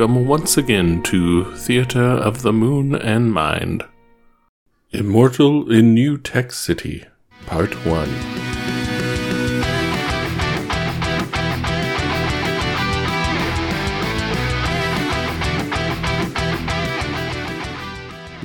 welcome once again to Theater of the Moon and Mind. Immortal in New Tech City, Part 1.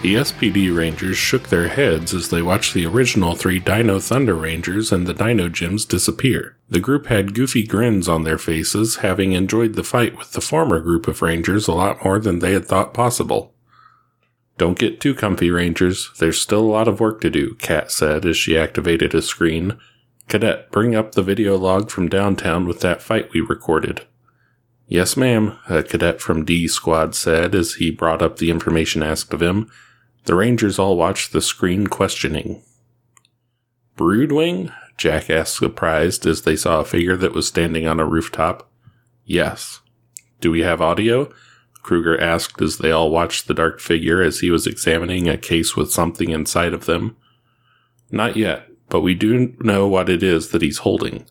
The SPD Rangers shook their heads as they watched the original three Dino Thunder Rangers and the Dino Gems disappear. The group had goofy grins on their faces, having enjoyed the fight with the former group of Rangers a lot more than they had thought possible. Don't get too comfy, Rangers. There's still a lot of work to do, Kat said as she activated a screen. Cadet, bring up the video log from downtown with that fight we recorded. Yes, ma'am, a cadet from D Squad said as he brought up the information asked of him. The Rangers all watched the screen questioning. Broodwing? Jack asked surprised as they saw a figure that was standing on a rooftop. Yes. Do we have audio? Kruger asked as they all watched the dark figure as he was examining a case with something inside of them. Not yet, but we do know what it is that he's holding.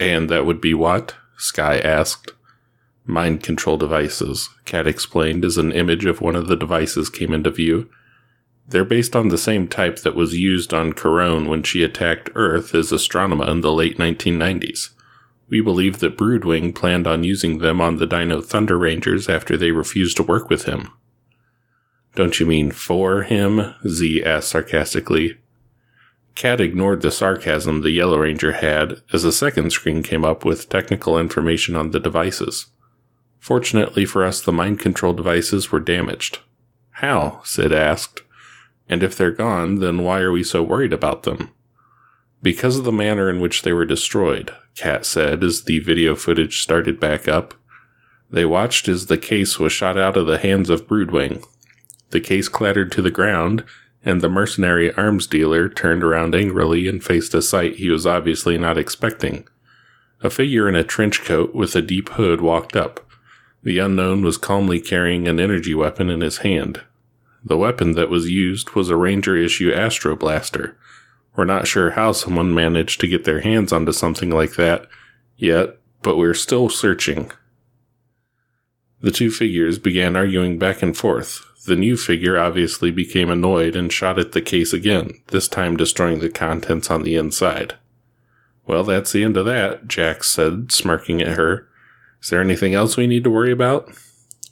And that would be what? Sky asked. Mind control devices, Kat explained as an image of one of the devices came into view. They're based on the same type that was used on Karone when she attacked Earth as Astronema in the late 1990s. We believe that Broodwing planned on using them on the Dino Thunder Rangers after they refused to work with him. Don't you mean for him? Z asked sarcastically. Kat ignored the sarcasm the Yellow Ranger had as a second screen came up with technical information on the devices. Fortunately for us, the mind control devices were damaged. How? Syd asked. And if they're gone, then why are we so worried about them? Because of the manner in which they were destroyed, Kat said as the video footage started back up. They watched as the case was shot out of the hands of Broodwing. The case clattered to the ground, and the mercenary arms dealer turned around angrily and faced a sight he was obviously not expecting. A figure in a trench coat with a deep hood walked up. The unknown was calmly carrying an energy weapon in his hand. The weapon that was used was a Ranger issue Astro Blaster. We're not sure how someone managed to get their hands onto something like that yet, but we're still searching. The two figures began arguing back and forth. The new figure obviously became annoyed and shot at the case again, this time destroying the contents on the inside. Well, that's the end of that, Jack said, smirking at her. Is there anything else we need to worry about?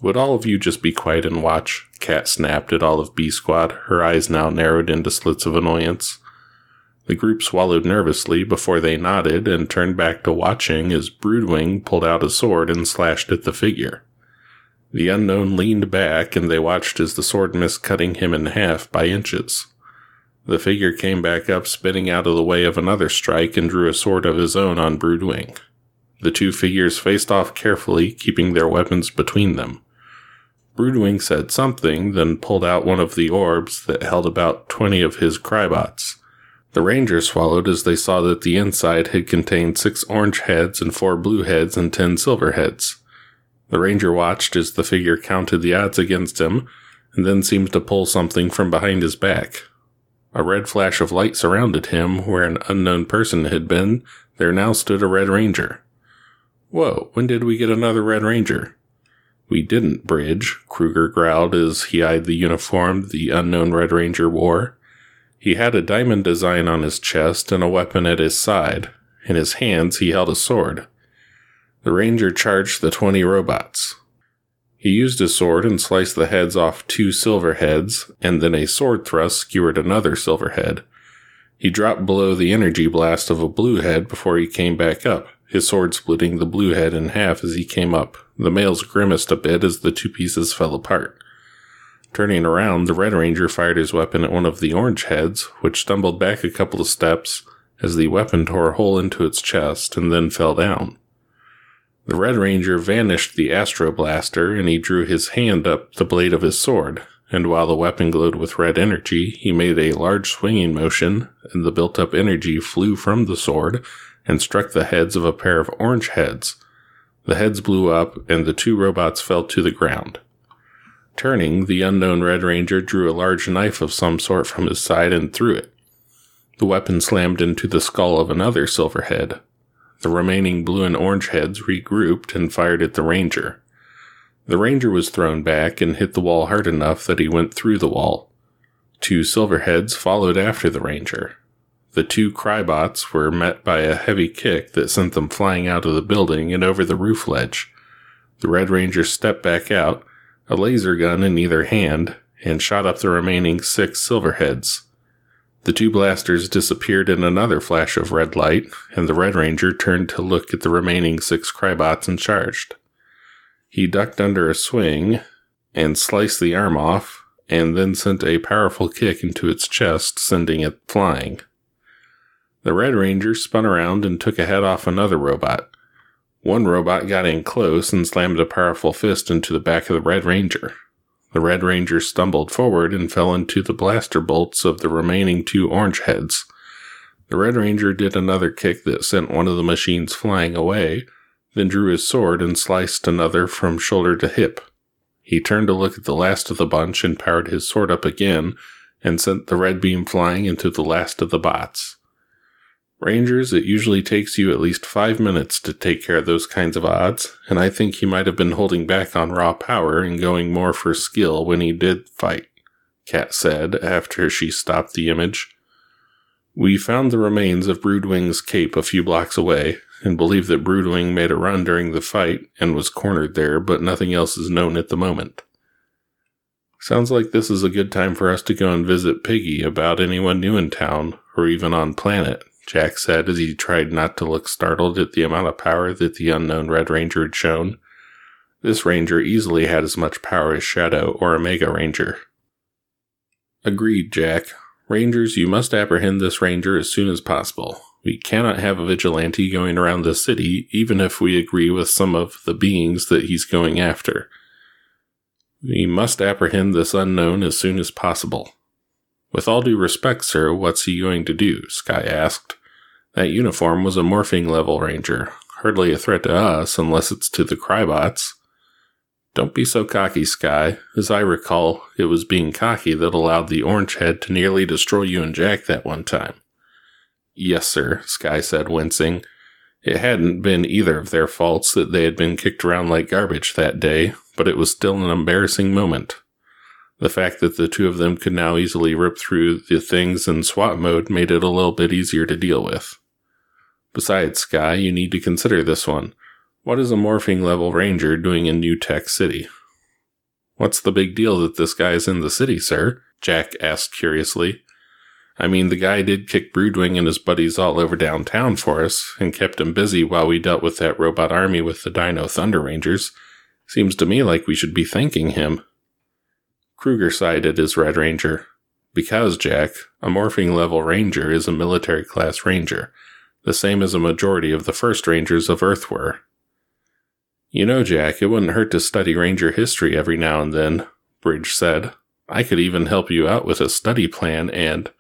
Would all of you just be quiet and watch? Kat snapped at all of B Squad, her eyes now narrowed into slits of annoyance. The group swallowed nervously before they nodded and turned back to watching as Broodwing pulled out a sword and slashed at the figure. The unknown leaned back and they watched as the sword missed cutting him in half by inches. The figure came back up, spinning out of the way of another strike, and drew a sword of his own on Broodwing. The two figures faced off carefully, keeping their weapons between them. Broodwing said something, then pulled out one of the orbs that held about 20 of his Krybots. The Rangers swallowed as they saw that the inside had contained six orange heads and four blue heads and ten silver heads. The Ranger watched as the figure counted the odds against him, and then seemed to pull something from behind his back. A red flash of light surrounded him where an unknown person had been. There now stood a Red Ranger. Whoa, when did we get another Red Ranger? We didn't Bridge, Kruger growled as he eyed the uniform the unknown Red Ranger wore. He had a diamond design on his chest and a weapon at his side. In his hands, he held a sword. The Ranger charged the 20 robots. He used his sword and sliced the heads off two silver heads, and then a sword thrust skewered another silver head. He dropped below the energy blast of a blue head before he came back up his sword splitting the blue head in half as he came up. The males grimaced a bit as the two pieces fell apart. Turning around, the Red Ranger fired his weapon at one of the orange heads, which stumbled back a couple of steps as the weapon tore a hole into its chest and then fell down. The Red Ranger vanished the Astro Blaster and he drew his hand up the blade of his sword, and while the weapon glowed with red energy, he made a large swinging motion, and the built up energy flew from the sword and struck the heads of a pair of orange heads. The heads blew up, and the two robots fell to the ground. Turning, the unknown Red Ranger drew a large knife of some sort from his side and threw it. The weapon slammed into the skull of another silver head. The remaining blue and orange heads regrouped and fired at the Ranger. The ranger was thrown back and hit the wall hard enough that he went through the wall. Two silver heads followed after the ranger. The two Krybots were met by a heavy kick that sent them flying out of the building and over the roof ledge. The Red Ranger stepped back out, a laser gun in either hand, and shot up the remaining six Silverheads. The two blasters disappeared in another flash of red light, and the Red Ranger turned to look at the remaining six Krybots and charged. He ducked under a swing and sliced the arm off, and then sent a powerful kick into its chest, sending it flying. The Red Ranger spun around and took a head off another robot. One robot got in close and slammed a powerful fist into the back of the Red Ranger. The Red Ranger stumbled forward and fell into the blaster bolts of the remaining two orange heads. The Red Ranger did another kick that sent one of the machines flying away, then drew his sword and sliced another from shoulder to hip. He turned to look at the last of the bunch and powered his sword up again and sent the red beam flying into the last of the bots. Rangers, it usually takes you at least five minutes to take care of those kinds of odds, and I think he might have been holding back on raw power and going more for skill when he did fight, Kat said after she stopped the image. We found the remains of Broodwing's cape a few blocks away, and believe that Broodwing made a run during the fight and was cornered there, but nothing else is known at the moment. Sounds like this is a good time for us to go and visit Piggy about anyone new in town, or even on planet, Jack said as he tried not to look startled at the amount of power that the unknown Red Ranger had shown. This Ranger easily had as much power as Shadow or Omega Ranger. Agreed, Jack. Rangers, you must apprehend this Ranger as soon as possible. We cannot have a vigilante going around the city, even if we agree with some of the beings that he's going after. We must apprehend this unknown as soon as possible. With all due respect, sir, what's he going to do? Sky asked. That uniform was a morphing level ranger. Hardly a threat to us unless it's to the Krybots. Don't be so cocky, Sky. As I recall, it was being cocky that allowed the orange head to nearly destroy you and Jack that one time. Yes, sir, Sky said, wincing. It hadn't been either of their faults that they had been kicked around like garbage that day, but it was still an embarrassing moment. The fact that the two of them could now easily rip through the things in SWAT mode made it a little bit easier to deal with. Besides, Sky, you need to consider this one. What is a morphing level ranger doing in New Tech City? What's the big deal that this guy is in the city, sir? Jack asked curiously. I mean, the guy did kick Broodwing and his buddies all over downtown for us, and kept him busy while we dealt with that robot army with the Dino Thunder Rangers. Seems to me like we should be thanking him. Kruger cited his Red Ranger. Because, Jack, a morphing level ranger is a military class ranger, the same as a majority of the first rangers of Earth were. You know, Jack, it wouldn't hurt to study ranger history every now and then, Bridge said. I could even help you out with a study plan and.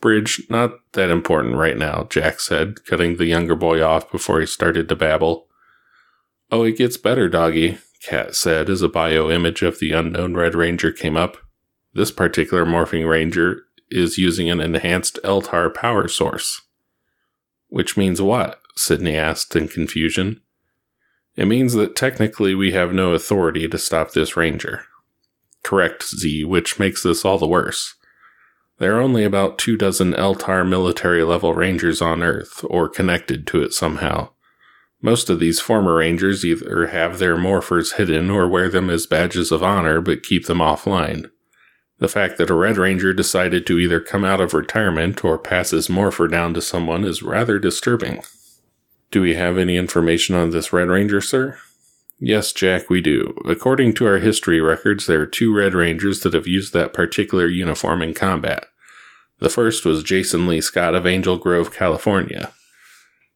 Bridge, not that important right now, Jack said, cutting the younger boy off before he started to babble. Oh, it gets better, Doggie, Kat said as a bio image of the unknown Red Ranger came up. This particular morphing ranger is using an enhanced Eltar power source. Which means what? Sydney asked in confusion. It means that technically we have no authority to stop this ranger. Correct, Z, which makes this all the worse. There are only about two dozen Eltar military level rangers on Earth, or connected to it somehow. Most of these former Rangers either have their morphers hidden or wear them as badges of honor but keep them offline. The fact that a Red Ranger decided to either come out of retirement or pass his morpher down to someone is rather disturbing. Do we have any information on this Red Ranger, sir? Yes, Jack, we do. According to our history records, there are two Red Rangers that have used that particular uniform in combat. The first was Jason Lee Scott of Angel Grove, California.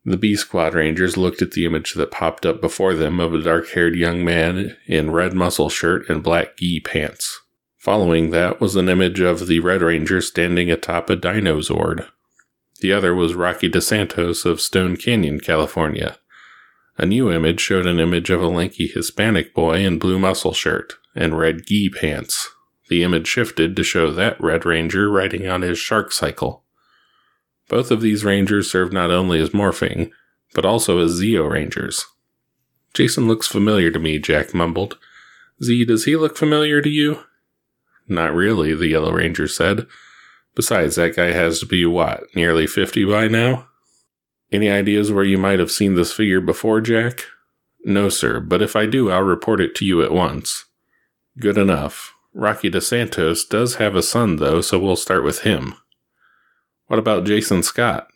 The B Squad Rangers looked at the image that popped up before them of a dark haired young man in red muscle shirt and black gi pants. Following that was an image of the Red Ranger standing atop a Dinozord. The other was Rocky DeSantos of Stone Canyon, California. A new image showed an image of a lanky Hispanic boy in blue muscle shirt and red gi pants. The image shifted to show that Red Ranger riding on his shark cycle. Both of these rangers serve not only as morphing, but also as Zeo Rangers. Jason looks familiar to me, Jack mumbled. Z, does he look familiar to you? Not really, the Yellow Ranger said. Besides, that guy has to be what, nearly 50 by now? Any ideas where you might have seen this figure before, Jack? No, sir, but if I do, I'll report it to you at once. Good enough. Rocky DeSantos does have a son, though, so we'll start with him. What about Jason Scott?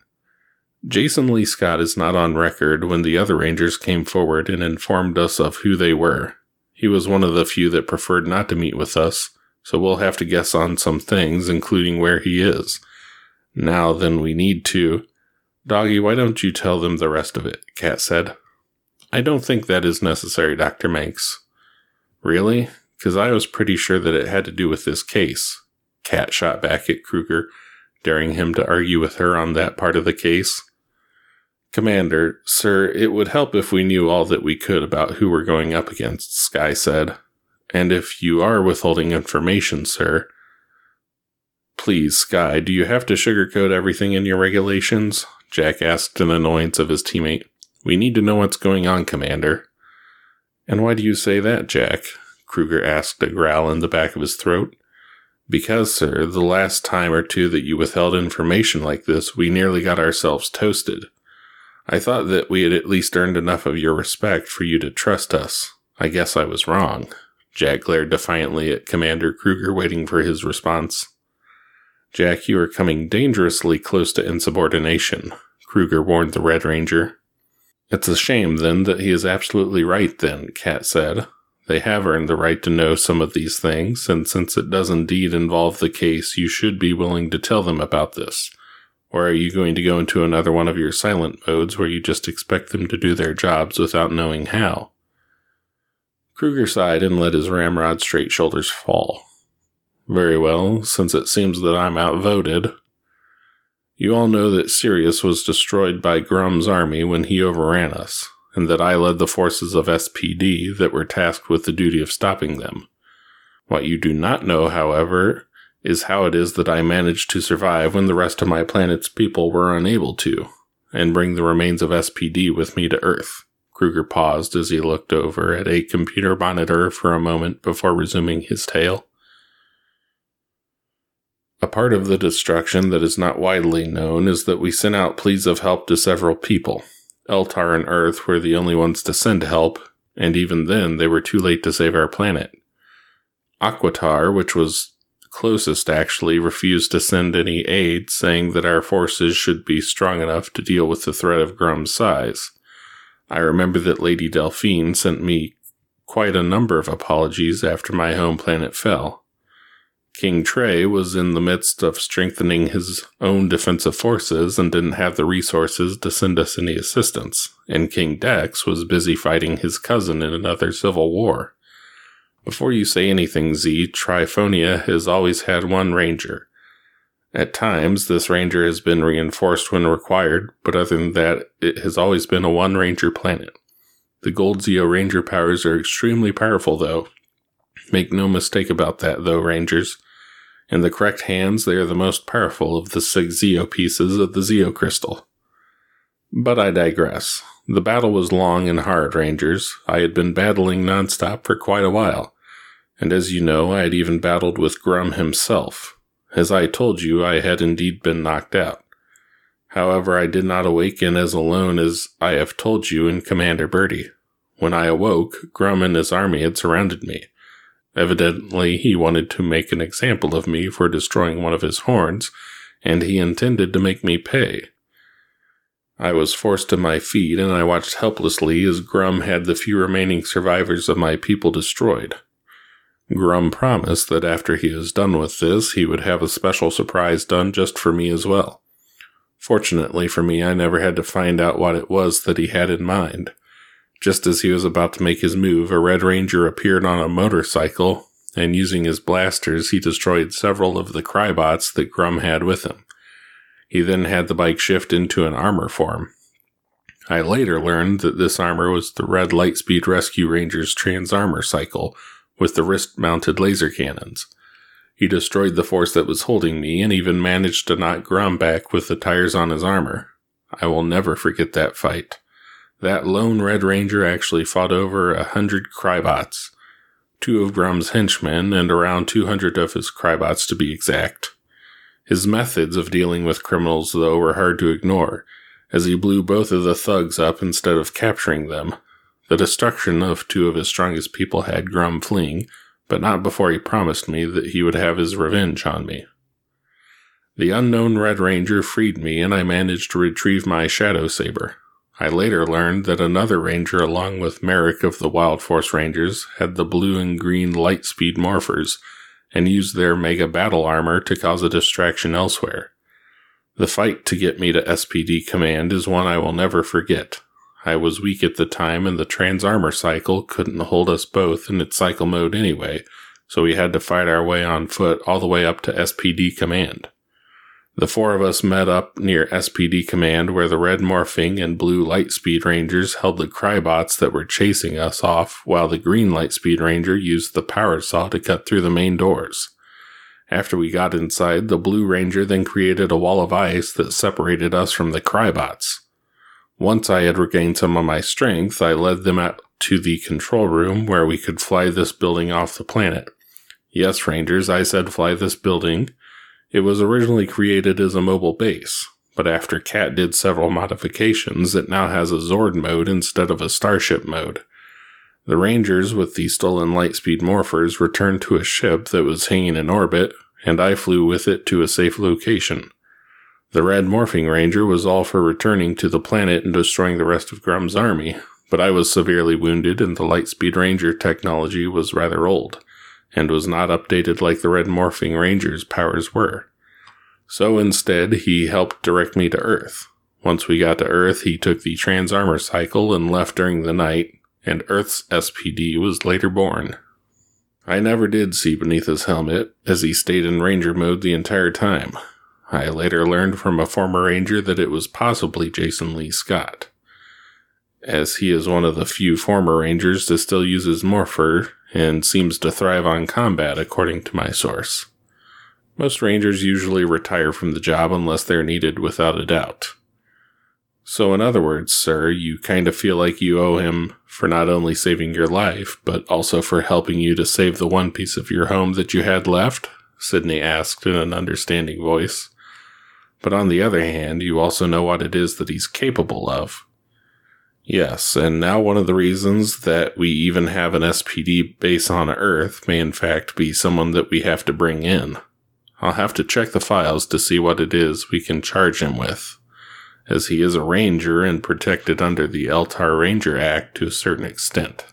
Jason Lee Scott is not on record when the other Rangers came forward and informed us of who they were. He was one of the few that preferred not to meet with us, so we'll have to guess on some things, including where he is. Now then, we need to. Doggie, why don't you tell them the rest of it? Kat said. I don't think that is necessary, Dr. Manx. Really? Because I was pretty sure that it had to do with this case. Kat shot back at Kruger, daring him to argue with her on that part of the case. Commander, sir, it would help if we knew all that we could about who we're going up against, Sky said. And if you are withholding information, sir, please, Sky, do you have to sugarcoat everything in your regulations? Jack asked in annoyance of his teammate. We need to know what's going on, Commander. And why do you say that, Jack? Kruger asked, a growl in the back of his throat. Because, sir, the last time or two that you withheld information like this, we nearly got ourselves toasted. I thought that we had at least earned enough of your respect for you to trust us. I guess I was wrong. Jack glared defiantly at Commander Kruger, waiting for his response. Jack, you are coming dangerously close to insubordination, Kruger warned the Red Ranger. It's a shame, then, that he is absolutely right, then, Kat said. They have earned the right to know some of these things, and since it does indeed involve the case, you should be willing to tell them about this. Or are you going to go into another one of your silent modes where you just expect them to do their jobs without knowing how? Kruger sighed and let his ramrod straight shoulders fall. Very well, since it seems that I'm outvoted. You all know that Sirius was destroyed by Grum's army when he overran us, and that I led the forces of SPD that were tasked with the duty of stopping them. What you do not know, however, is how it is that I managed to survive when the rest of my planet's people were unable to, and bring the remains of SPD with me to Earth. Kruger paused as he looked over at a computer monitor for a moment before resuming his tale. A part of the destruction that is not widely known is that we sent out pleas of help to several people. Eltar and Earth were the only ones to send help, and even then they were too late to save our planet. Aquitar, which was closest actually, refused to send any aid, saying that our forces should be strong enough to deal with the threat of Grum's size. I remember that Lady Delphine sent me quite a number of apologies after my home planet fell. King Trey was in the midst of strengthening his own defensive forces and didn't have the resources to send us any assistance, and King Dex was busy fighting his cousin in another civil war. Before you say anything, Z, Triforia has always had one ranger, at times, this ranger has been reinforced when required, but other than that, it has always been a one ranger planet. The Gold Zeo ranger powers are extremely powerful, though. Make no mistake about that, though, rangers. In the correct hands, they are the most powerful of the six Zeo pieces of the Zeo crystal. But I digress. The battle was long and hard, Rangers. I had been battling nonstop for quite a while. And as you know, I had even battled with Grum himself, as I told you, I had indeed been knocked out. However, I did not awaken as alone as I have told you in Commander Birdie. When I awoke, Grum and his army had surrounded me. Evidently, he wanted to make an example of me for destroying one of his horns, and he intended to make me pay. I was forced to my feet, and I watched helplessly as Grum had the few remaining survivors of my people destroyed. Grum promised that after he was done with this, he would have a special surprise done just for me as well. Fortunately for me, I never had to find out what it was that he had in mind. Just as he was about to make his move, a Red Ranger appeared on a motorcycle, and using his blasters, he destroyed several of the Krybots that Grum had with him. He then had the bike shift into an armor form. I later learned that this armor was the Red Lightspeed Rescue Ranger's Trans Armor Cycle, with the wrist mounted laser cannons. He destroyed the force that was holding me and even managed to knock Grum back with the tires on his armor. I will never forget that fight. That lone Red Ranger actually fought over a hundred Krybots. two of Grum's henchmen, and around 200 of his Krybots to be exact. His methods of dealing with criminals, though, were hard to ignore, as he blew both of the thugs up instead of capturing them. The destruction of two of his strongest people had Grum fleeing, but not before he promised me that he would have his revenge on me. The unknown Red Ranger freed me, and I managed to retrieve my Shadow Saber. I later learned that another ranger, along with Merrick of the Wild Force Rangers, had the blue and green Lightspeed morphers and used their mega battle armor to cause a distraction elsewhere. The fight to get me to SPD command is one I will never forget. I was weak at the time and the trans armor cycle couldn't hold us both in its cycle mode anyway, so we had to fight our way on foot all the way up to SPD command. The four of us met up near SPD Command where the red morphing and blue lightspeed rangers held the Krybots that were chasing us off while the green lightspeed ranger used the power saw to cut through the main doors. After we got inside, the blue ranger then created a wall of ice that separated us from the Krybots. Once I had regained some of my strength, I led them out to the control room where we could fly this building off the planet. Yes, Rangers, I said fly this building it was originally created as a mobile base, but after Kat did several modifications, it now has a Zord mode instead of a Starship mode. The Rangers with the stolen Lightspeed Morphers returned to a ship that was hanging in orbit, and I flew with it to a safe location. The Red Morphing Ranger was all for returning to the planet and destroying the rest of Grum's army, but I was severely wounded and the Lightspeed Ranger technology was rather old and was not updated like the Red Morphing Ranger's powers were. So instead, he helped direct me to Earth. Once we got to Earth, he took the trans armor cycle and left during the night, and Earth's SPD was later born. I never did see beneath his helmet, as he stayed in Ranger mode the entire time. I later learned from a former Ranger that it was possibly Jason Lee Scott. As he is one of the few former Rangers to still use his Morpher, and seems to thrive on combat, according to my source. Most rangers usually retire from the job unless they're needed without a doubt. So, in other words, sir, you kind of feel like you owe him for not only saving your life, but also for helping you to save the one piece of your home that you had left? Sydney asked in an understanding voice. But on the other hand, you also know what it is that he's capable of. Yes, and now one of the reasons that we even have an SPD base on Earth may in fact be someone that we have to bring in. I'll have to check the files to see what it is we can charge him with, as he is a ranger and protected under the Eltar Ranger Act to a certain extent.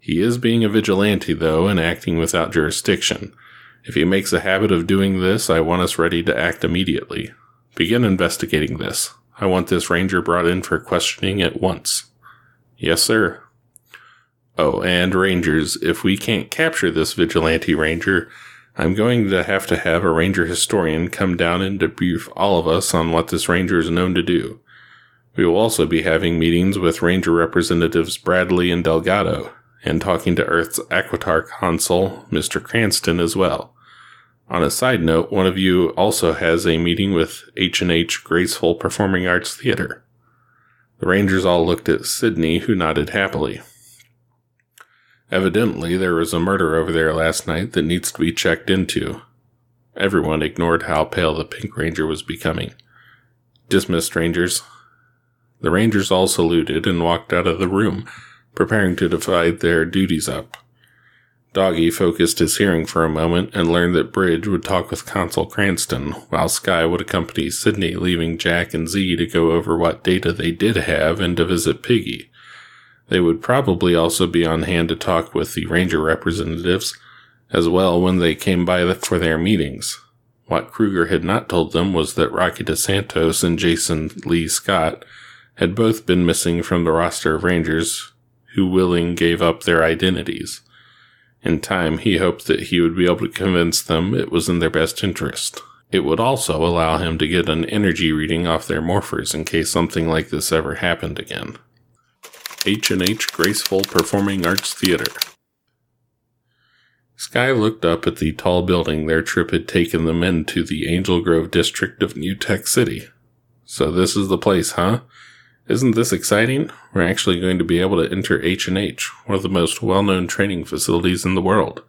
He is being a vigilante, though, and acting without jurisdiction. If he makes a habit of doing this, I want us ready to act immediately. Begin investigating this. I want this ranger brought in for questioning at once. Yes, sir. Oh, and rangers, if we can't capture this vigilante ranger, I'm going to have to have a ranger historian come down and debrief all of us on what this ranger is known to do. We will also be having meetings with ranger representatives Bradley and Delgado, and talking to Earth's Aquitar consul, Mr. Cranston, as well. On a side note, one of you also has a meeting with H&H Graceful Performing Arts Theater. The Rangers all looked at Sydney, who nodded happily. Evidently, there was a murder over there last night that needs to be checked into. Everyone ignored how pale the Pink Ranger was becoming. Dismissed, Rangers. The Rangers all saluted and walked out of the room, preparing to divide their duties up. Doggie focused his hearing for a moment and learned that Bridge would talk with Consul Cranston, while Sky would accompany Sydney, leaving Jack and Z to go over what data they did have and to visit Piggy. They would probably also be on hand to talk with the Ranger representatives as well when they came by for their meetings. What Kruger had not told them was that Rocky DeSantos and Jason Lee Scott had both been missing from the roster of Rangers who willing gave up their identities. In time, he hoped that he would be able to convince them it was in their best interest. It would also allow him to get an energy reading off their morphers in case something like this ever happened again. H&H Graceful Performing Arts Theater. Sky looked up at the tall building their trip had taken them into the Angel Grove district of New Tech City. So this is the place, huh? Isn't this exciting? We're actually going to be able to enter H&H, one of the most well-known training facilities in the world.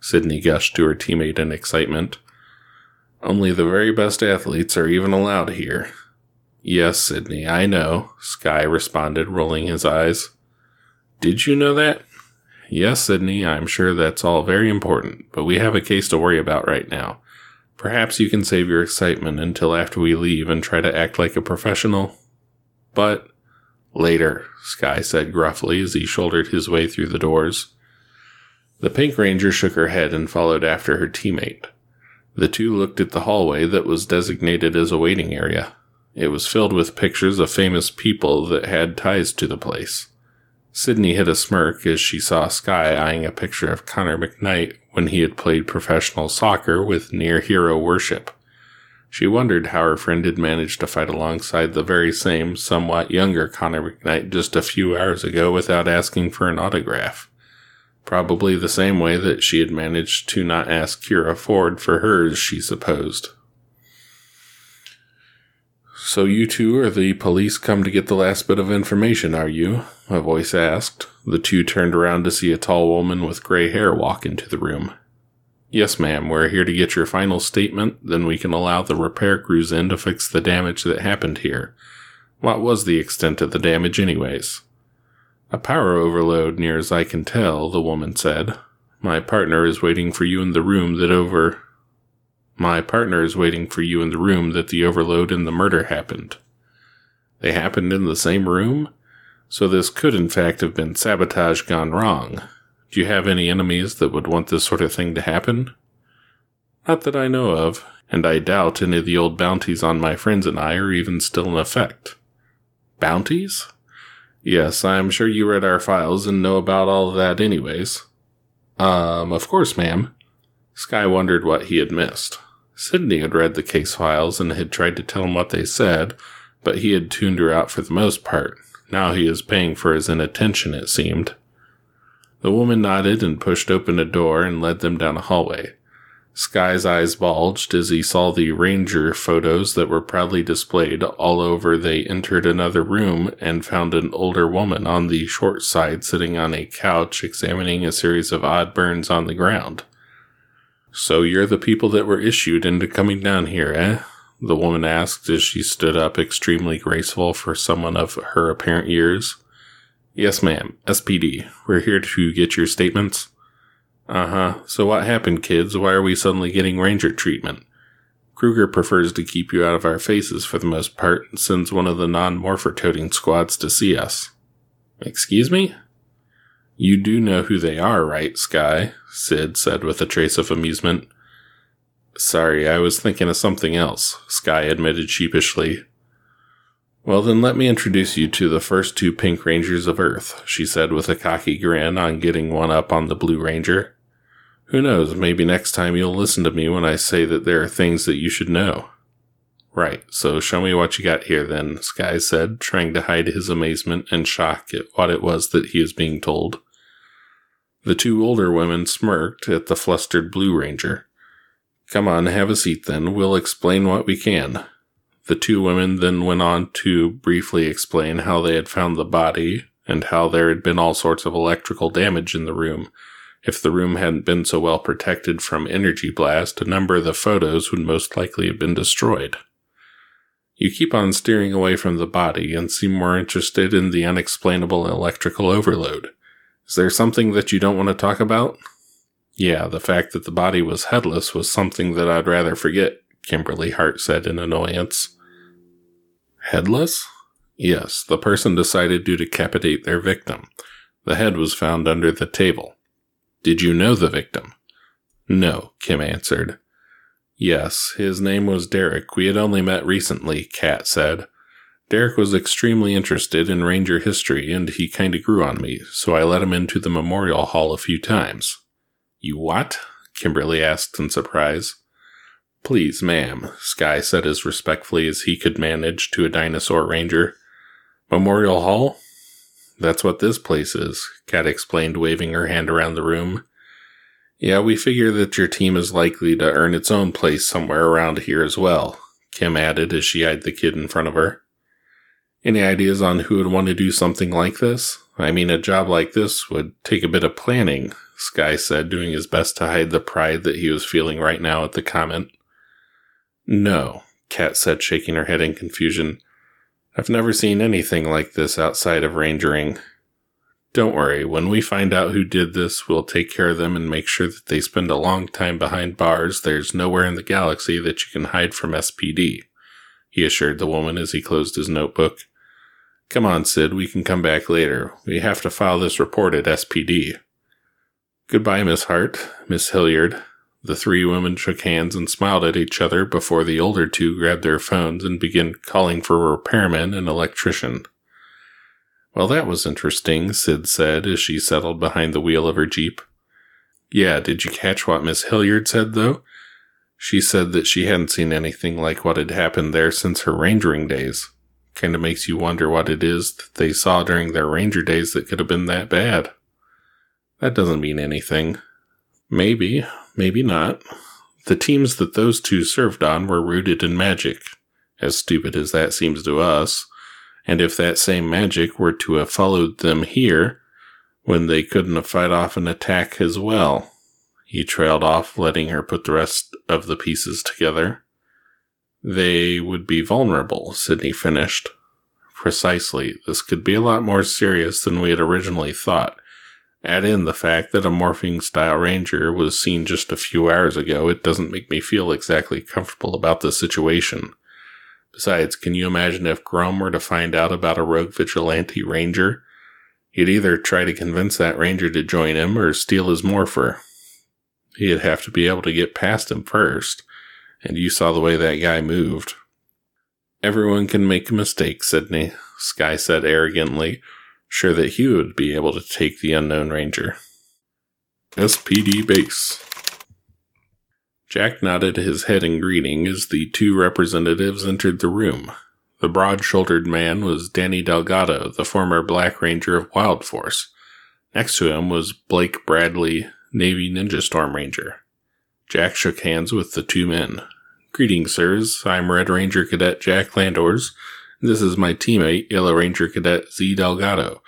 Sydney gushed to her teammate in excitement. Only the very best athletes are even allowed here. Yes, Sydney, I know, Sky responded, rolling his eyes. Did you know that? Yes, Sydney, I'm sure that's all very important, but we have a case to worry about right now. Perhaps you can save your excitement until after we leave and try to act like a professional. But later, Sky said gruffly as he shouldered his way through the doors. The Pink Ranger shook her head and followed after her teammate. The two looked at the hallway that was designated as a waiting area. It was filled with pictures of famous people that had ties to the place. Sydney hid a smirk as she saw Sky eyeing a picture of Connor McKnight when he had played professional soccer with near hero worship. She wondered how her friend had managed to fight alongside the very same, somewhat younger Connor McKnight just a few hours ago without asking for an autograph. Probably the same way that she had managed to not ask Kira Ford for hers, she supposed. So you two are the police come to get the last bit of information, are you? A voice asked. The two turned around to see a tall woman with gray hair walk into the room. Yes, ma'am, we're here to get your final statement, then we can allow the repair crews in to fix the damage that happened here. What was the extent of the damage, anyways? A power overload, near as I can tell, the woman said. My partner is waiting for you in the room that over my partner is waiting for you in the room that the overload and the murder happened. They happened in the same room? So this could in fact have been sabotage gone wrong. Do you have any enemies that would want this sort of thing to happen? Not that I know of, and I doubt any of the old bounties on my friends and I are even still in effect. Bounties? Yes, I'm sure you read our files and know about all of that anyways. Um, of course, ma'am. Sky wondered what he had missed. Sydney had read the case files and had tried to tell him what they said, but he had tuned her out for the most part. Now he is paying for his inattention, it seemed. The woman nodded and pushed open a door and led them down a hallway. Sky's eyes bulged as he saw the ranger photos that were proudly displayed all over. They entered another room and found an older woman on the short side sitting on a couch examining a series of odd burns on the ground. So you're the people that were issued into coming down here, eh? The woman asked as she stood up, extremely graceful for someone of her apparent years. Yes, ma'am. SPD. We're here to get your statements. Uh huh. So what happened, kids? Why are we suddenly getting ranger treatment? Kruger prefers to keep you out of our faces for the most part and sends one of the non morpher toting squads to see us. Excuse me? You do know who they are, right, Sky? Syd said with a trace of amusement. Sorry, I was thinking of something else, Sky admitted sheepishly. Well, then let me introduce you to the first two Pink Rangers of Earth, she said with a cocky grin on getting one up on the Blue Ranger. Who knows, maybe next time you'll listen to me when I say that there are things that you should know. Right, so show me what you got here then, Sky said, trying to hide his amazement and shock at what it was that he was being told. The two older women smirked at the flustered Blue Ranger. Come on, have a seat then. We'll explain what we can. The two women then went on to briefly explain how they had found the body and how there had been all sorts of electrical damage in the room. If the room hadn't been so well protected from energy blast, a number of the photos would most likely have been destroyed. You keep on steering away from the body and seem more interested in the unexplainable electrical overload. Is there something that you don't want to talk about? Yeah, the fact that the body was headless was something that I'd rather forget, Kimberly Hart said in annoyance. Headless? Yes, the person decided to decapitate their victim. The head was found under the table. Did you know the victim? No, Kim answered. Yes, his name was Derek. We had only met recently, Kat said. Derek was extremely interested in Ranger history and he kinda grew on me, so I let him into the memorial hall a few times. You what? Kimberly asked in surprise. Please, ma'am, Sky said as respectfully as he could manage to a dinosaur ranger. Memorial Hall? That's what this place is, Kat explained, waving her hand around the room. Yeah, we figure that your team is likely to earn its own place somewhere around here as well, Kim added as she eyed the kid in front of her. Any ideas on who would want to do something like this? I mean, a job like this would take a bit of planning, Sky said, doing his best to hide the pride that he was feeling right now at the comment. No, Kat said, shaking her head in confusion. I've never seen anything like this outside of rangering. Don't worry, when we find out who did this, we'll take care of them and make sure that they spend a long time behind bars. There's nowhere in the galaxy that you can hide from SPD, he assured the woman as he closed his notebook. Come on, Syd, we can come back later. We have to file this report at SPD. Goodbye, Miss Hart, Miss Hillard. The three women shook hands and smiled at each other before the older two grabbed their phones and began calling for a repairman and electrician. Well, that was interesting, Syd said as she settled behind the wheel of her Jeep. Yeah, did you catch what Miss Hillard said, though? She said that she hadn't seen anything like what had happened there since her rangering days. Kind of makes you wonder what it is that they saw during their ranger days that could have been that bad. That doesn't mean anything. Maybe, maybe not. The teams that those two served on were rooted in magic, as stupid as that seems to us. And if that same magic were to have followed them here, when they couldn't have fight off an attack as well. He trailed off, letting her put the rest of the pieces together. They would be vulnerable, Sydney finished. Precisely. This could be a lot more serious than we had originally thought. Add in the fact that a morphing style ranger was seen just a few hours ago, it doesn't make me feel exactly comfortable about the situation. Besides, can you imagine if Grum were to find out about a rogue vigilante ranger? He'd either try to convince that ranger to join him or steal his morpher. He'd have to be able to get past him first and you saw the way that guy moved. Everyone can make a mistake, Sydney, Sky said arrogantly, sure that he would be able to take the unknown ranger. SPD base. Jack nodded his head in greeting as the two representatives entered the room. The broad shouldered man was Danny Delgado, the former Black Ranger of Wild Force. Next to him was Blake Bradley, Navy Ninja Storm Ranger. Jack shook hands with the two men. Greetings, sirs. I'm Red Ranger Cadet Jack Landors. This is my teammate, Yellow Ranger Cadet Z Delgado.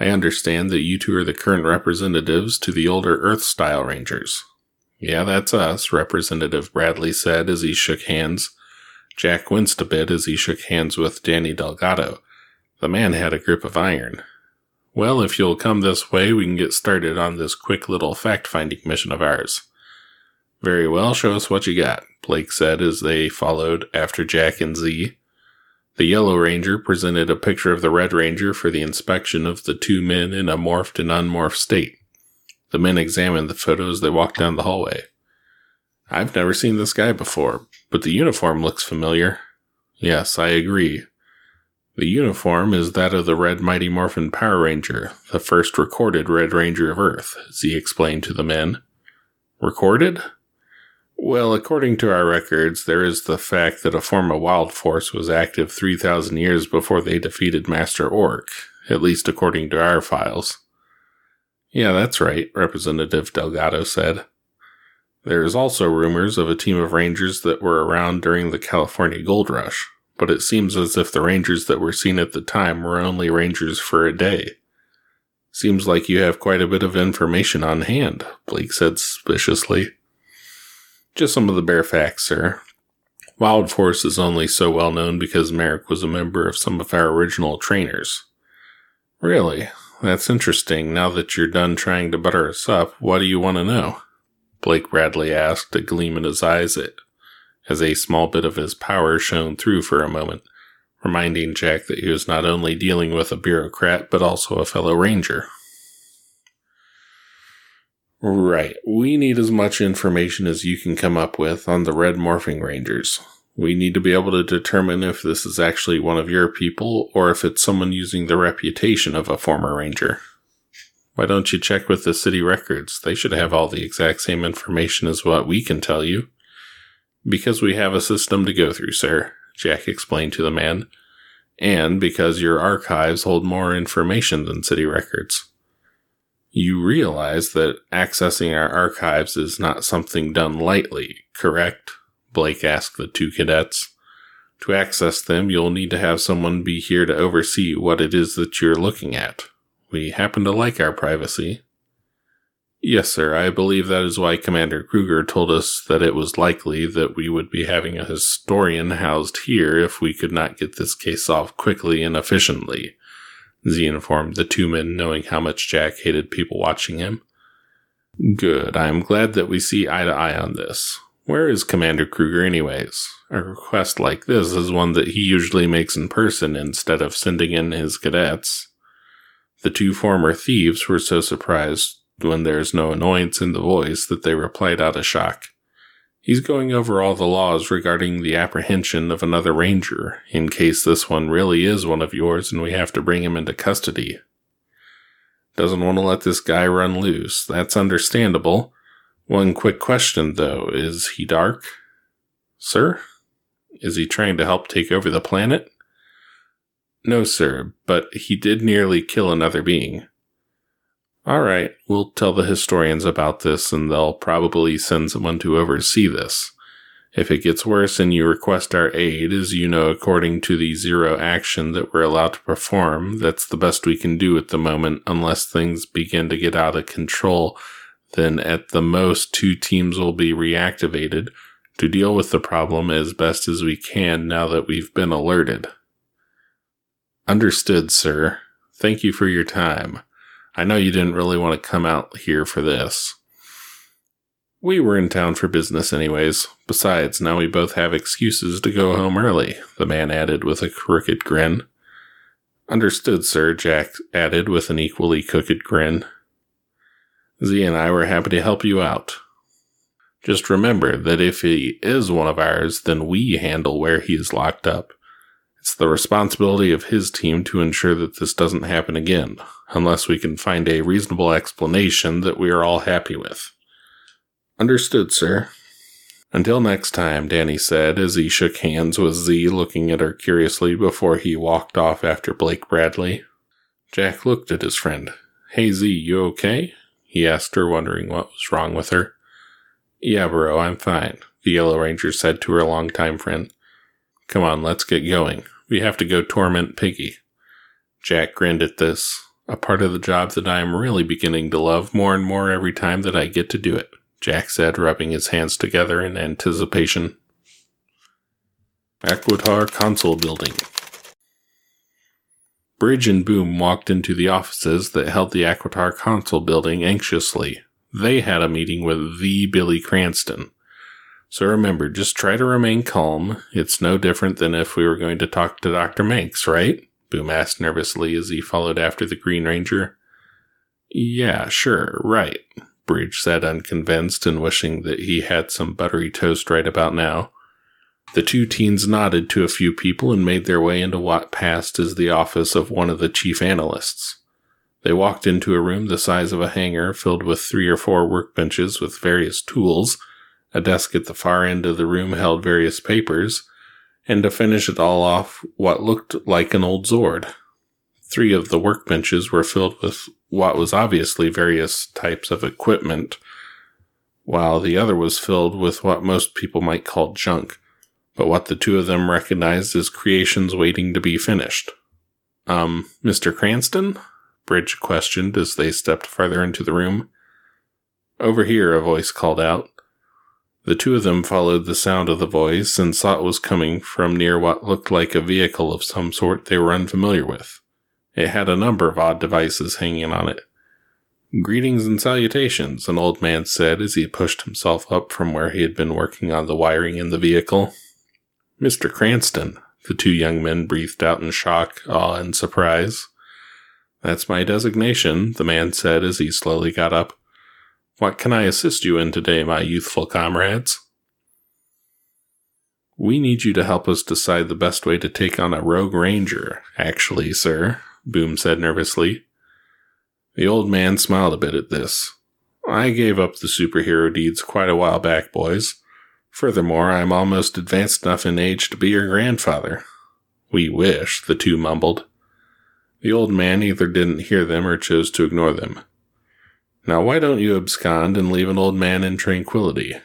I understand that you two are the current representatives to the older Earth style Rangers. Yeah, that's us, Representative Bradley said as he shook hands. Jack winced a bit as he shook hands with Danny Delgado. The man had a grip of iron. Well, if you'll come this way, we can get started on this quick little fact finding mission of ours. Very well, show us what you got, Blake said as they followed after Jack and Z. The Yellow Ranger presented a picture of the Red Ranger for the inspection of the two men in a morphed and unmorphed state. The men examined the photo as they walked down the hallway. I've never seen this guy before, but the uniform looks familiar. Yes, I agree. The uniform is that of the Red Mighty Morphin Power Ranger, the first recorded Red Ranger of Earth, Z explained to the men. Recorded? Well, according to our records, there is the fact that a form of Wild Force was active 3,000 years before they defeated Master Org, at least according to our files. Yeah, that's right, Representative Delgado said. There is also rumors of a team of rangers that were around during the California Gold Rush, but it seems as if the rangers that were seen at the time were only rangers for a day. Seems like you have quite a bit of information on hand, Blake said suspiciously. Just some of the bare facts, sir. Wild Force is only so well known because Merrick was a member of some of our original trainers. Really? That's interesting. Now that you're done trying to butter us up, what do you want to know? Blake Bradley asked, a gleam in his eyes as a small bit of his power shone through for a moment, reminding Jack that he was not only dealing with a bureaucrat, but also a fellow ranger. Right. We need as much information as you can come up with on the Red Morphing Rangers. We need to be able to determine if this is actually one of your people or if it's someone using the reputation of a former ranger. Why don't you check with the city records? They should have all the exact same information as what we can tell you. Because we have a system to go through, sir, Jack explained to the man. And because your archives hold more information than city records. You realize that accessing our archives is not something done lightly, correct? Blake asked the two cadets. To access them, you'll need to have someone be here to oversee what it is that you're looking at. We happen to like our privacy. Yes, sir. I believe that is why Commander Cruger told us that it was likely that we would be having a historian housed here if we could not get this case solved quickly and efficiently. Z informed the two men, knowing how much Jack hated people watching him. Good. I am glad that we see eye to eye on this. Where is Commander Cruger, anyways? A request like this is one that he usually makes in person instead of sending in his cadets. The two former thieves were so surprised when there is no annoyance in the voice that they replied out of shock. He's going over all the laws regarding the apprehension of another ranger, in case this one really is one of yours and we have to bring him into custody. Doesn't want to let this guy run loose. That's understandable. One quick question, though. Is he dark? Sir? Is he trying to help take over the planet? No, sir, but he did nearly kill another being. All right, we'll tell the historians about this and they'll probably send someone to oversee this. If it gets worse and you request our aid, as you know, according to the zero action that we're allowed to perform, that's the best we can do at the moment unless things begin to get out of control. Then at the most, two teams will be reactivated to deal with the problem as best as we can now that we've been alerted. Understood, sir. Thank you for your time. I know you didn't really want to come out here for this. We were in town for business anyways. Besides, now we both have excuses to go home early, the man added with a crooked grin. Understood, sir, Jack added with an equally crooked grin. Z and I were happy to help you out. Just remember that if he is one of ours, then we handle where he is locked up. It's the responsibility of his team to ensure that this doesn't happen again, unless we can find a reasonable explanation that we are all happy with. Understood, sir. Until next time, Danny said as he shook hands with Z, looking at her curiously before he walked off after Blake Bradley. Jack looked at his friend. Hey Z, you okay? He asked her, wondering what was wrong with her. Yeah, bro, I'm fine, the Yellow Ranger said to her longtime friend. Come on, let's get going. We have to go torment Piggy. Jack grinned at this, a part of the job that I am really beginning to love more and more every time that I get to do it, Jack said, rubbing his hands together in anticipation. Aquitar Console Building. Bridge and Boom walked into the offices that held the Aquitar Console Building anxiously. They had a meeting with the Billy Cranston, so remember, just try to remain calm. It's no different than if we were going to talk to Dr. Manx, right? Boom asked nervously as he followed after the Green Ranger. Yeah, sure, right, Bridge said, unconvinced and wishing that he had some buttery toast right about now. The two teens nodded to a few people and made their way into what passed as the office of one of the chief analysts. They walked into a room the size of a hangar filled with three or four workbenches with various tools a desk at the far end of the room held various papers, and to finish it all off, what looked like an old Zord. Three of the workbenches were filled with what was obviously various types of equipment, while the other was filled with what most people might call junk, but what the two of them recognized as creations waiting to be finished. Um, Mr. Cranston? Bridge questioned as they stepped farther into the room. Over here, a voice called out. The two of them followed the sound of the voice and saw it was coming from near what looked like a vehicle of some sort they were unfamiliar with. It had a number of odd devices hanging on it. Greetings and salutations, an old man said as he pushed himself up from where he had been working on the wiring in the vehicle. Mr. Cranston, the two young men breathed out in shock, awe, and surprise. That's my designation, the man said as he slowly got up. What can I assist you in today, my youthful comrades? We need you to help us decide the best way to take on a rogue ranger, actually, sir, Boom said nervously. The old man smiled a bit at this. I gave up the superhero deeds quite a while back, boys. Furthermore, I'm almost advanced enough in age to be your grandfather. We wish, the two mumbled. The old man either didn't hear them or chose to ignore them. Now, why don't you abscond and leave an old man in tranquility?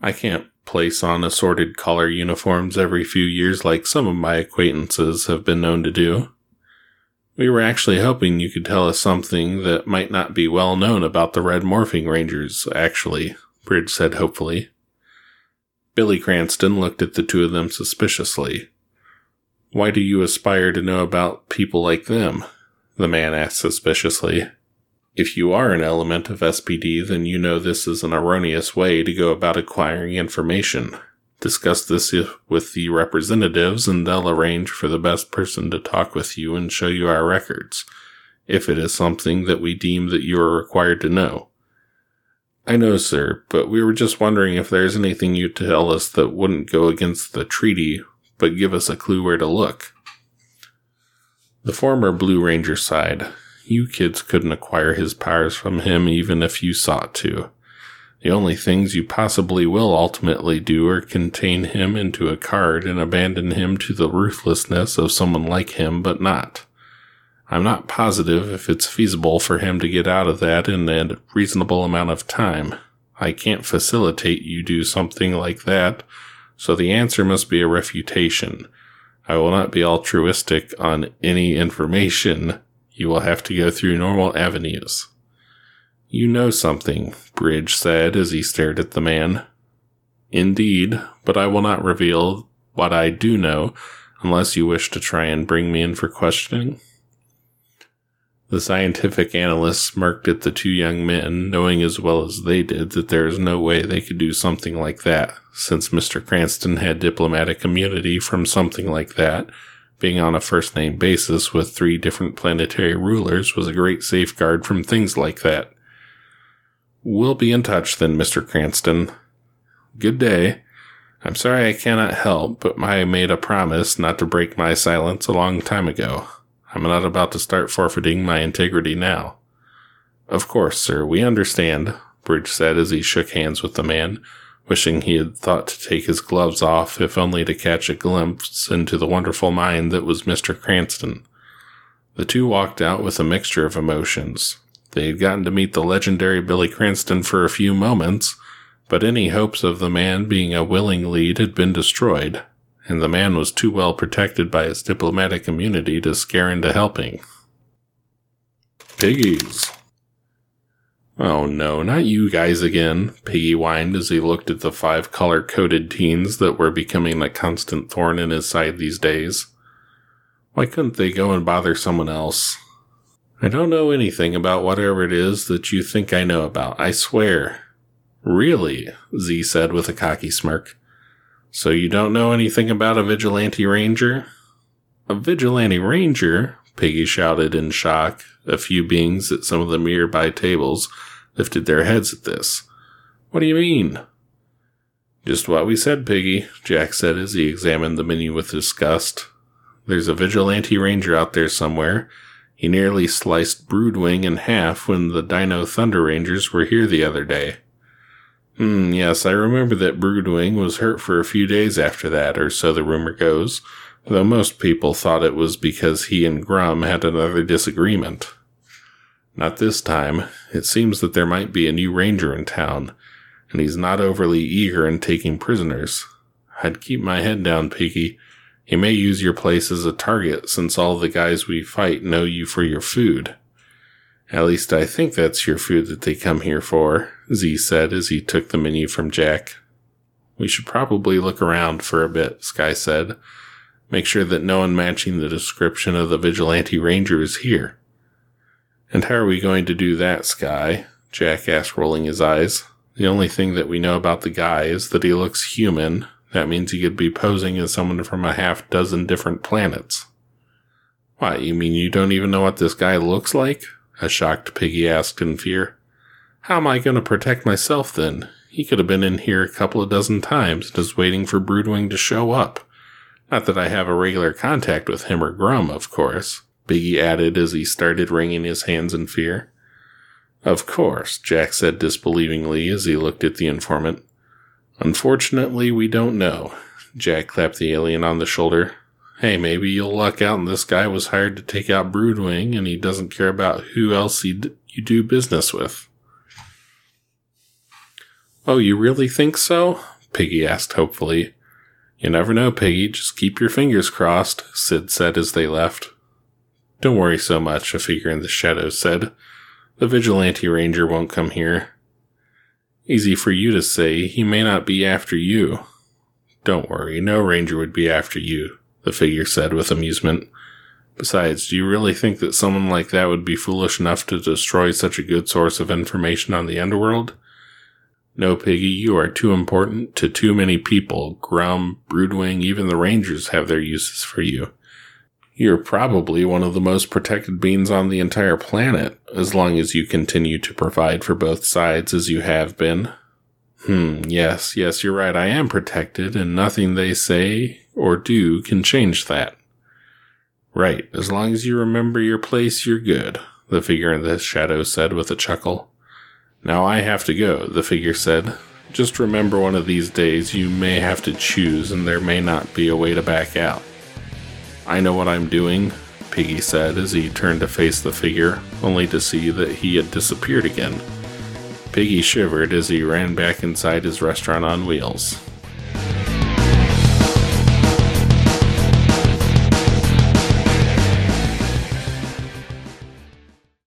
I can't place on assorted collar uniforms every few years like some of my acquaintances have been known to do. We were actually hoping you could tell us something that might not be well known about the Red Morphing Rangers, actually, Bridge said hopefully. Billy Cranston looked at the two of them suspiciously. Why do you aspire to know about people like them? The man asked suspiciously. If you are an element of SPD, then you know this is an erroneous way to go about acquiring information. Discuss this with the representatives and they'll arrange for the best person to talk with you and show you our records, if it is something that we deem that you are required to know. I know, sir, but we were just wondering if there's anything you'd tell us that wouldn't go against the treaty but give us a clue where to look. The former Blue Ranger sighed. You kids couldn't acquire his powers from him even if you sought to. The only things you possibly will ultimately do are contain him into a card and abandon him to the ruthlessness of someone like him, but not. I'm not positive if it's feasible for him to get out of that in a reasonable amount of time. I can't facilitate you do something like that so the answer must be a refutation. I will not be altruistic on any information. You will have to go through normal avenues. You know something, Bridge said as he stared at the man. Indeed, but I will not reveal what I do know unless you wish to try and bring me in for questioning. The scientific analyst smirked at the two young men, knowing as well as they did that there is no way they could do something like that, since Mr. Cranston had diplomatic immunity from something like that. Being on a first name basis with three different planetary rulers was a great safeguard from things like that. We'll be in touch then, Mr. Cranston. Good day. I'm sorry I cannot help, but I made a promise not to break my silence a long time ago. I'm not about to start forfeiting my integrity now. Of course, sir, we understand, Bridge said as he shook hands with the man, wishing he had thought to take his gloves off, if only to catch a glimpse into the wonderful mind that was Mr. Cranston. The two walked out with a mixture of emotions. They had gotten to meet the legendary Billy Cranston for a few moments, but any hopes of the man being a willing lead had been destroyed and the man was too well protected by his diplomatic immunity to scare into helping. Piggies. Oh no, not you guys again, Piggy whined as he looked at the five color coded teens that were becoming a constant thorn in his side these days. Why couldn't they go and bother someone else? I don't know anything about whatever it is that you think I know about, I swear. Really? Z said with a cocky smirk. So you don't know anything about a vigilante ranger? A vigilante ranger? Piggy shouted in shock. A few beings at some of the nearby tables lifted their heads at this. What do you mean? Just what we said, Piggy, Jack said as he examined the menu with disgust. There's a vigilante ranger out there somewhere. He nearly sliced Broodwing in half when the Dino Thunder Rangers were here the other day. Hmm, yes, I remember that Broodwing was hurt for a few days after that, or so the rumor goes, though most people thought it was because he and Gruumm had another disagreement. Not this time. It seems that there might be a new ranger in town, and he's not overly eager in taking prisoners. I'd keep my head down, Piggy. He may use your place as a target since all the guys we fight know you for your food. At least I think that's your food that they come here for, Z said as he took the menu from Jack. We should probably look around for a bit, Sky said. Make sure that no one matching the description of the vigilante ranger is here. And how are we going to do that, Sky? Jack asked, rolling his eyes. The only thing that we know about the guy is that he looks human. That means he could be posing as someone from a half dozen different planets. Why, you mean you don't even know what this guy looks like? A shocked Piggy asked in fear. How am I going to protect myself then? He could have been in here a couple of dozen times and is waiting for Broodwing to show up. Not that I have a regular contact with him or Gruumm, of course, Piggy added as he started wringing his hands in fear. Of course, Jack said disbelievingly as he looked at the informant. Unfortunately, we don't know. Jack clapped the alien on the shoulder. Hey, maybe you'll luck out and this guy was hired to take out Broodwing and he doesn't care about who else he you do business with. Oh, you really think so? Piggy asked hopefully. You never know, Piggy. Just keep your fingers crossed, Syd said as they left. Don't worry so much, a figure in the shadows said. The vigilante ranger won't come here. Easy for you to say, he may not be after you. Don't worry, no ranger would be after you, the figure said with amusement. Besides, do you really think that someone like that would be foolish enough to destroy such a good source of information on the underworld? No, Piggy, you are too important to too many people. Gruumm, Broodwing, even the Rangers have their uses for you. You're probably one of the most protected beings on the entire planet, as long as you continue to provide for both sides as you have been. Hmm, yes, yes, you're right. I am protected, and nothing they say or do can change that. Right, as long as you remember your place, you're good, the figure in the shadow said with a chuckle. Now I have to go, the figure said. Just remember one of these days you may have to choose and there may not be a way to back out. I know what I'm doing, Piggy said as he turned to face the figure, only to see that he had disappeared again. Piggy shivered as he ran back inside his restaurant on wheels.